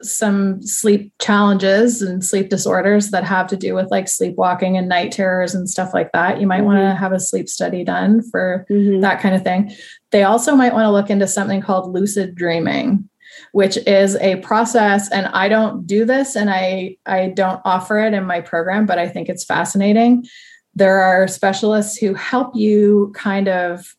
some sleep challenges and sleep disorders that have to do with like sleepwalking and night terrors and stuff like that. You might want to have a sleep study done for Mhm. that kind of thing. They also might want to look into something called lucid dreaming, which is a process and I don't do this and I I don't offer it in my program, but I think it's fascinating. There are specialists who help you kind of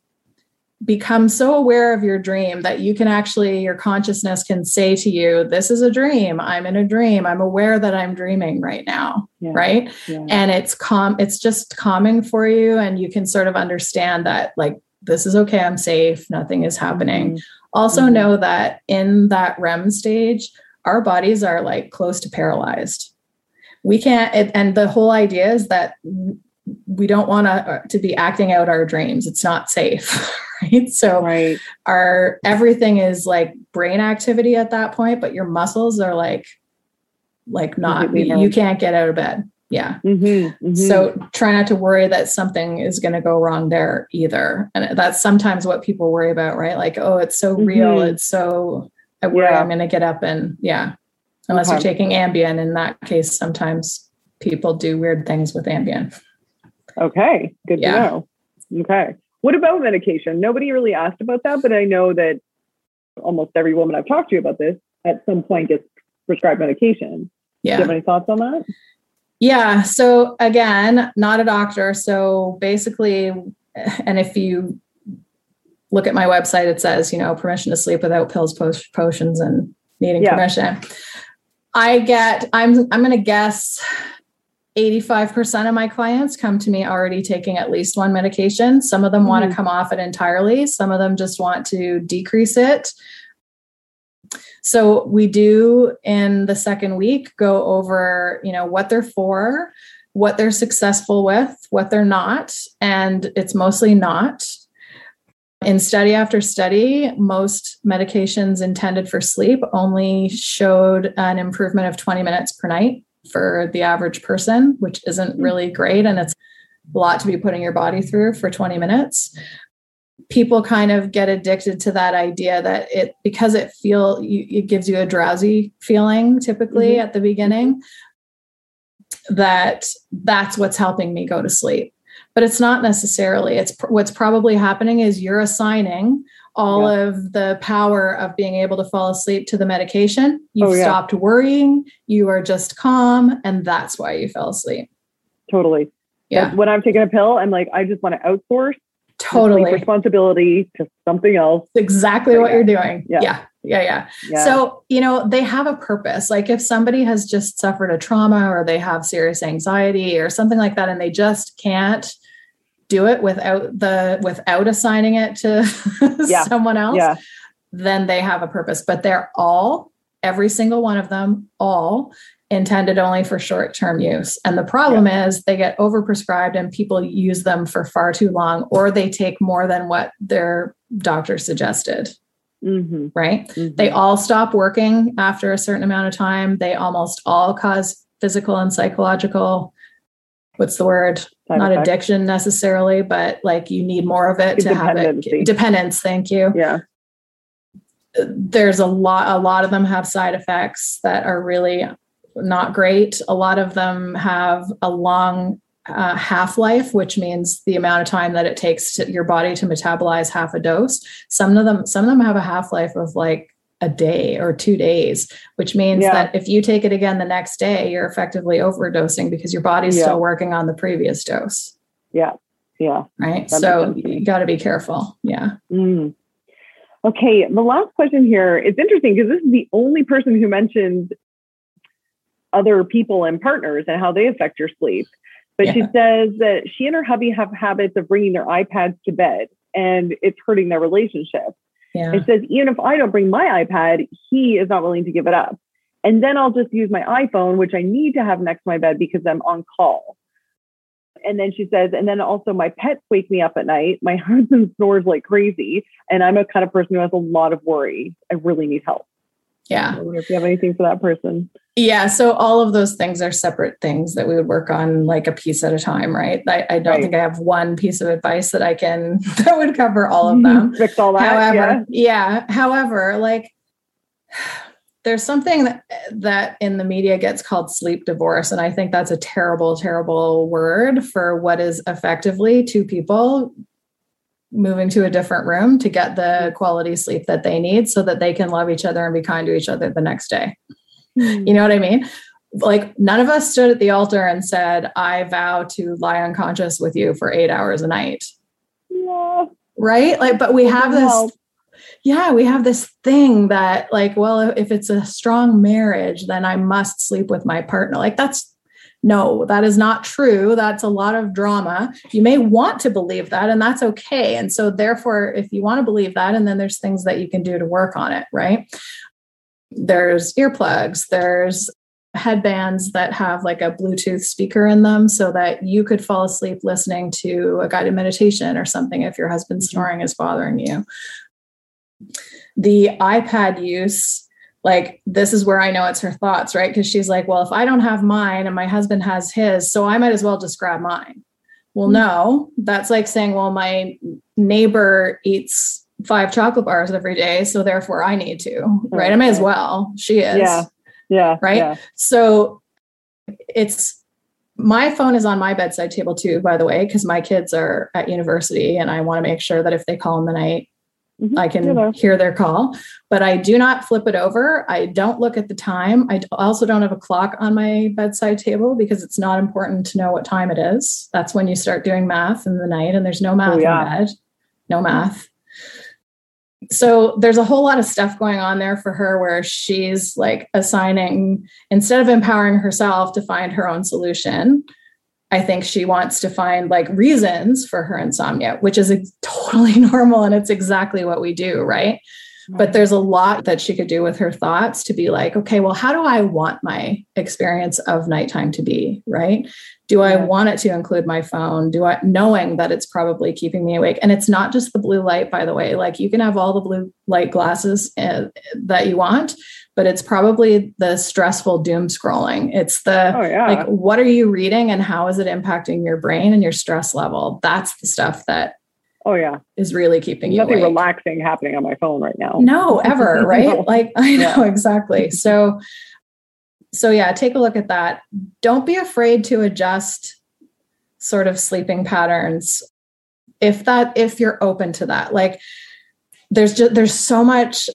become so aware of your dream that you can actually your consciousness can say to you this is a dream i'm in a dream i'm aware that i'm dreaming right now Yeah. right Yeah. and it's calm it's just calming for you and you can sort of understand that like this is okay i'm safe nothing is happening Mhm. also Mhm. know that in that rem stage our bodies are like close to paralyzed we can't it, and the whole idea is that we don't want to to be acting out our dreams it's not safe [LAUGHS] right so Right. our everything is like brain activity at that point but your muscles are like like not you, you can't get out of bed yeah Mm-hmm. Mm-hmm. so try not to worry that something is going to go wrong there either. And that's sometimes what people worry about, right? Like, oh, it's so real. Mhm. It's so, I worry Yeah. I'm going to get up and yeah. Unless you're taking Ambien. In that case, sometimes people do weird things with Ambien. Okay, good Yeah. to know. Okay. What about medication? Nobody really asked about that, but I know that almost every woman I've talked to about this at some point gets prescribed medication. Do you Yeah. have any thoughts on that? Yeah. So again, not a doctor. So basically, and if you look at my website, it says, you know, permission to sleep without pills, po- potions, and needing Yeah. permission. I get, I'm, I'm going to guess 85% of my clients come to me already taking at least one medication. Some of them want Mhm. to come off it entirely. Some of them just want to decrease it. So we do in the second week go over, you know, what they're for, what they're successful with, what they're not, and it's mostly not. In study after study, most medications intended for sleep only showed an improvement of 20 minutes per night for the average person, which isn't really great. And it's a lot to be putting your body through for 20 minutes. People kind of get addicted to that idea that it, because it feel, you, it gives you a drowsy feeling typically Mhm. at the beginning, that that's what's helping me go to sleep but it's not necessarily it's what's probably happening is you're assigning all Yeah. of the power of being able to fall asleep to the medication you've Oh, yeah. stopped worrying you are just calm and that's why you fell asleep Totally. yeah Like, when I'm taking a pill, I'm like, I just want to outsource totally responsibility to something else. exactly what you're doing Yeah. yeah yeah yeah Yeah. So, you know, they have a purpose. Like if somebody has just suffered a trauma or they have serious anxiety or something like that and they just can't do it without the without assigning it to [LAUGHS] Yeah. someone else, yeah. then they have a purpose. But they're all every single one of them all intended only for short-term use. And the problem is they get overprescribed and people use them for far too long or they take more than what their doctor suggested, Mm-hmm. right? Mhm. They all stop working after a certain amount of time. They almost all cause physical and psychological, what's the word? Side Not effects. addiction necessarily, but like you need more of it to have it. Dependence. Thank you. Yeah. There's a lot, a lot of them have side effects that are really not great. A lot of them have a long uh, half life, which means the amount of time that it takes to your body to metabolize half a dose. Some of them, some of them have a half life of like a day or two days, which means Yeah. that if you take it again the next day, you're effectively overdosing because your body's Yeah. still working on the previous dose. Yeah. Yeah. Right. That so makes sense to me. you got to be careful. Yeah. Mm. Okay, the last question here. It's interesting because this is the only person who mentioned other people and partners and how they affect your sleep. But she says that she and her hubby have habits of bringing their iPads to bed and it's hurting their relationship. Yeah. It says, even if I don't bring my iPad, he is not willing to give it up. And then I'll just use my iPhone, which I need to have next to my bed because I'm on call. And then she says, and then also my pets wake me up at night. My [LAUGHS] husband snores like crazy. And I'm a kind of person who has a lot of worry. I really need help. Yeah. I wonder if you have anything for that person. Yeah. So all of those things are separate things that we would work on like a piece at a time, right? I, I don't Right. think I have one piece of advice that I can [LAUGHS] that would cover all of them. [LAUGHS] Fix all that. However, yeah. yeah. However, like [SIGHS] there's something that, that in the media gets called sleep divorce. And I think that's a terrible, terrible word for what is effectively two people moving to a different room to get the quality sleep that they need so that they can love each other and be kind to each other the next day. You know what I mean? Like none of us stood at the altar and said, I vow to lie unconscious with you for eight hours a night. Yeah. Right. Like, but we have this, yeah, we have this thing that, like, well, if it's a strong marriage, then I must sleep with my partner. Like, that's no, that is not true. That's a lot of drama. You may want to believe that, and that's okay. And so, therefore, if you want to believe that, and then there's things that you can do to work on it, right? There's earplugs, there's headbands that have like a Bluetooth speaker in them so that you could fall asleep listening to a guided meditation or something if your husband's mm-hmm. snoring is bothering you. The iPad use, like, this is where I know it's her thoughts, right? Because she's like, well, if I don't have mine and my husband has his, so I might as well just grab mine. Well, mm. no, that's like saying, well, my neighbor eats five chocolate bars every day, so therefore I need to, right? I may as well. She is. Yeah. Yeah. Right? Yeah. So it's my phone is on my bedside table too, by the way, because my kids are at university and I want to make sure that if they call in the night, Mhm. I can there. hear their call. But I do not flip it over. I don't look at the time. I also don't have a clock on my bedside table because it's not important to know what time it is. That's when you start doing math in the night, and there's no math Oh, yeah. in bed. No math so there's a whole lot of stuff going on there for her where she's like assigning instead of empowering herself to find her own solution i think she wants to find like reasons for her insomnia which is totally [LAUGHS] normal and it's exactly what we do right? But there's a lot that she could do with her thoughts to be like okay well how do i want my experience of nighttime to be? Right? Do i want it to include my phone? Do i knowing that it's probably keeping me awake. And it's not just the blue light by the way. Like you can have all the blue light glasses uh, that you want but it's probably the stressful doom scrolling it's the Oh yeah. like what are you reading and how is it impacting your brain and your stress level that's the stuff that oh yeah. is really keeping you Nothing awake relaxing happening on my phone right now. no ever [LAUGHS] right No. like i know Yeah. exactly [LAUGHS] so so yeah take a look at that don't be afraid to adjust sort of sleeping patterns if that if you're open to that like there's just there's so much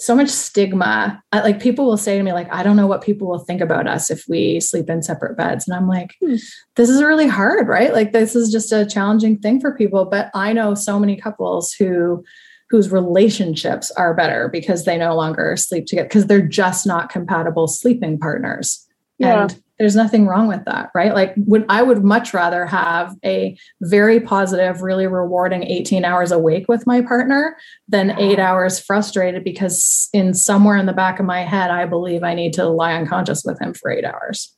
so much stigma. I- like people will say to me like i don't know what people will think about us if we sleep in separate beds. And i'm like Hmm. this is really hard right? Like this is just a challenging thing for people. But i know so many couples who whose relationships are better because they no longer sleep together because they're just not compatible sleeping partners. Yeah. and there's nothing wrong with that right? Like would i would much rather have a very positive really rewarding 18 hours awake with my partner than eight hours frustrated because in somewhere in the back of my head i believe i need to lie unconscious with him for eight hours.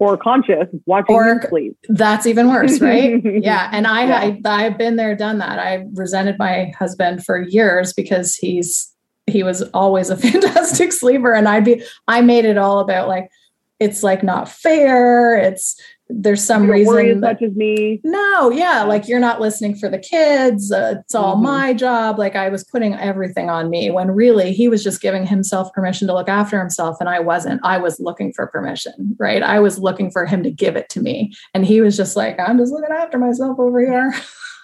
Or conscious, watching Or- sleep. that's even worse right? [LAUGHS] Yeah and I, Yeah. I i've been there done that. I resented my husband for years because he's he was always a [LAUGHS] fantastic sleeper and i'd be i made it all about like it's like not fair it's there's some as reason that, much as me. no yeah like you're not listening for the kids uh, it's all Mhm. my job like i was putting everything on me when really he was just giving himself permission to look after himself and i wasn't i was looking for permission right i was looking for him to give it to me and he was just like i'm just looking after myself over here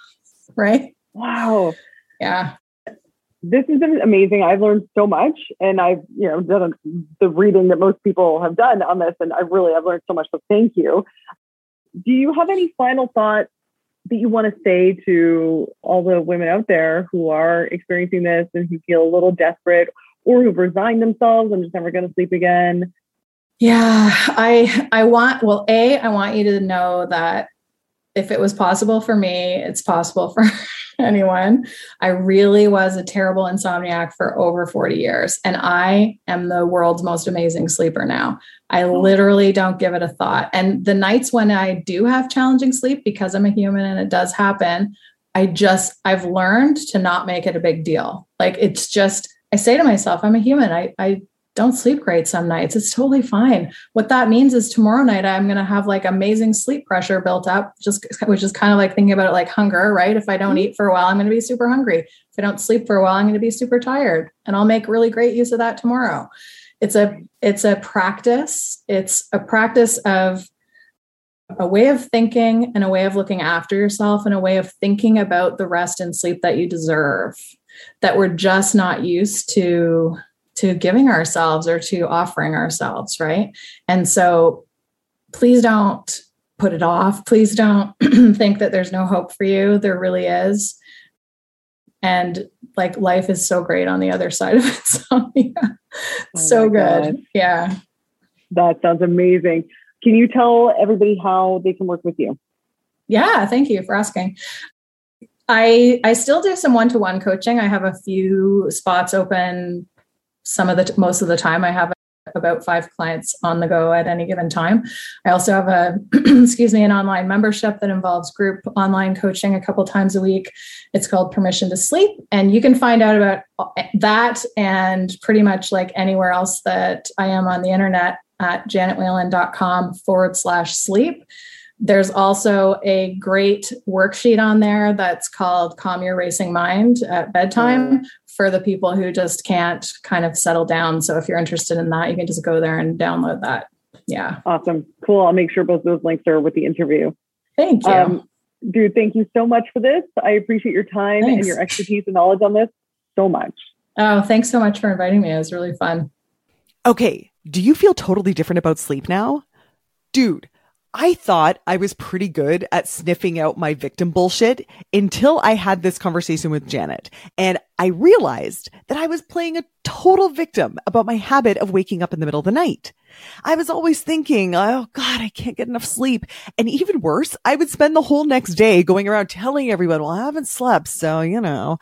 [LAUGHS] right Wow. yeah This has been amazing. I've learned so much and I've, you know, done the reading that most people have done on this and I really I've learned so much. So thank you. Do you have any final thoughts that you want to say to all the women out there who are experiencing this and who feel a little desperate or who've resigned themselves and just never going to sleep again? Yeah, I I want well, A, I want you to know that if it was possible for me, it's possible for anyone. I really was a terrible insomniac for over 40 years and I am the world's most amazing sleeper now. I oh. literally don't give it a thought. And the nights when I do have challenging sleep because I'm a human and it does happen, I just I've learned to not make it a big deal. Like it's just I say to myself, I'm a human. I I don't sleep great some nights. It's totally fine. What that means is tomorrow night I'm going to have like amazing sleep pressure built up, just which is kind of like thinking about it like hunger, right? If I don't mm-hmm. eat for a while, I'm going to be super hungry. If I don't sleep for a while, I'm going to be super tired, and I'll make really great use of that tomorrow. It's a it's a practice. It's a practice of a way of thinking and a way of looking after yourself and a way of thinking about the rest and sleep that you deserve that we're just not used to to giving ourselves or to offering ourselves right and so please don't put it off please don't [CLEARS THROAT] think that there's no hope for you there really is and like life is so great on the other side of it [LAUGHS] so yeah oh so good God. yeah that sounds amazing can you tell everybody how they can work with you? Yeah, thank you for asking. I I still do some one-to-one coaching. I have a few spots open some of the most of the time I have about 5 clients on the go at any given time. I also have a [CLEARS THROAT] excuse me an online membership that involves group online coaching a couple times a week. It's called Permission to Sleep and you can find out about eh, that and pretty much like anywhere else that I am on the internet at janetwhalen.com forward slash sleep. There's also a great worksheet on there that's called Calm Your Racing Mind at Bedtime mm. for the people who just can't kind of settle down. So if you're interested in that, you can just go there and download that. Yeah. Awesome. Cool. I'll make sure both those links are with the interview. Thank you. Um, dude, thank you so much for this. I appreciate your time thanks. and your expertise and knowledge on this so much. Oh, thanks so much for inviting me. It was really fun. Okay. Do you feel totally different about sleep now? Dude, I thought I was pretty good at sniffing out my victim bullshit until I had this conversation with Janet. And I realized that I was playing a total victim about my habit of waking up in the middle of the night. I was always thinking, oh God, I can't get enough sleep. And even worse, I would spend the whole next day going around telling everyone, well, I haven't slept. So, you know,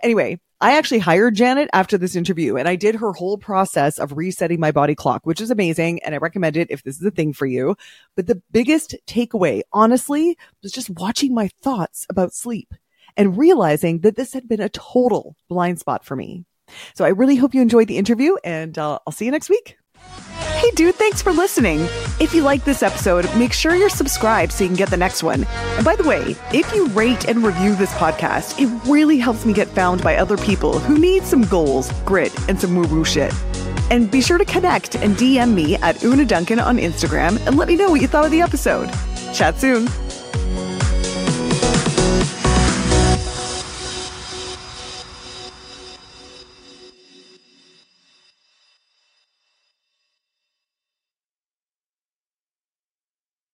anyway, I actually hired Janet after this interview and I did her whole process of resetting my body clock, which is amazing. And I recommend it if this is a thing for you. But the biggest takeaway, honestly, was just watching my thoughts about sleep and realizing that this had been a total blind spot for me. So I really hope you enjoyed the interview and uh, I'll see you next week. Hey, dude, thanks for listening. If you like this episode, make sure you're subscribed so you can get the next one. And by the way, if you rate and review this podcast, it really helps me get found by other people who need some goals, grit, and some woo woo shit. And be sure to connect and DM me at Una Duncan on Instagram and let me know what you thought of the episode. Chat soon.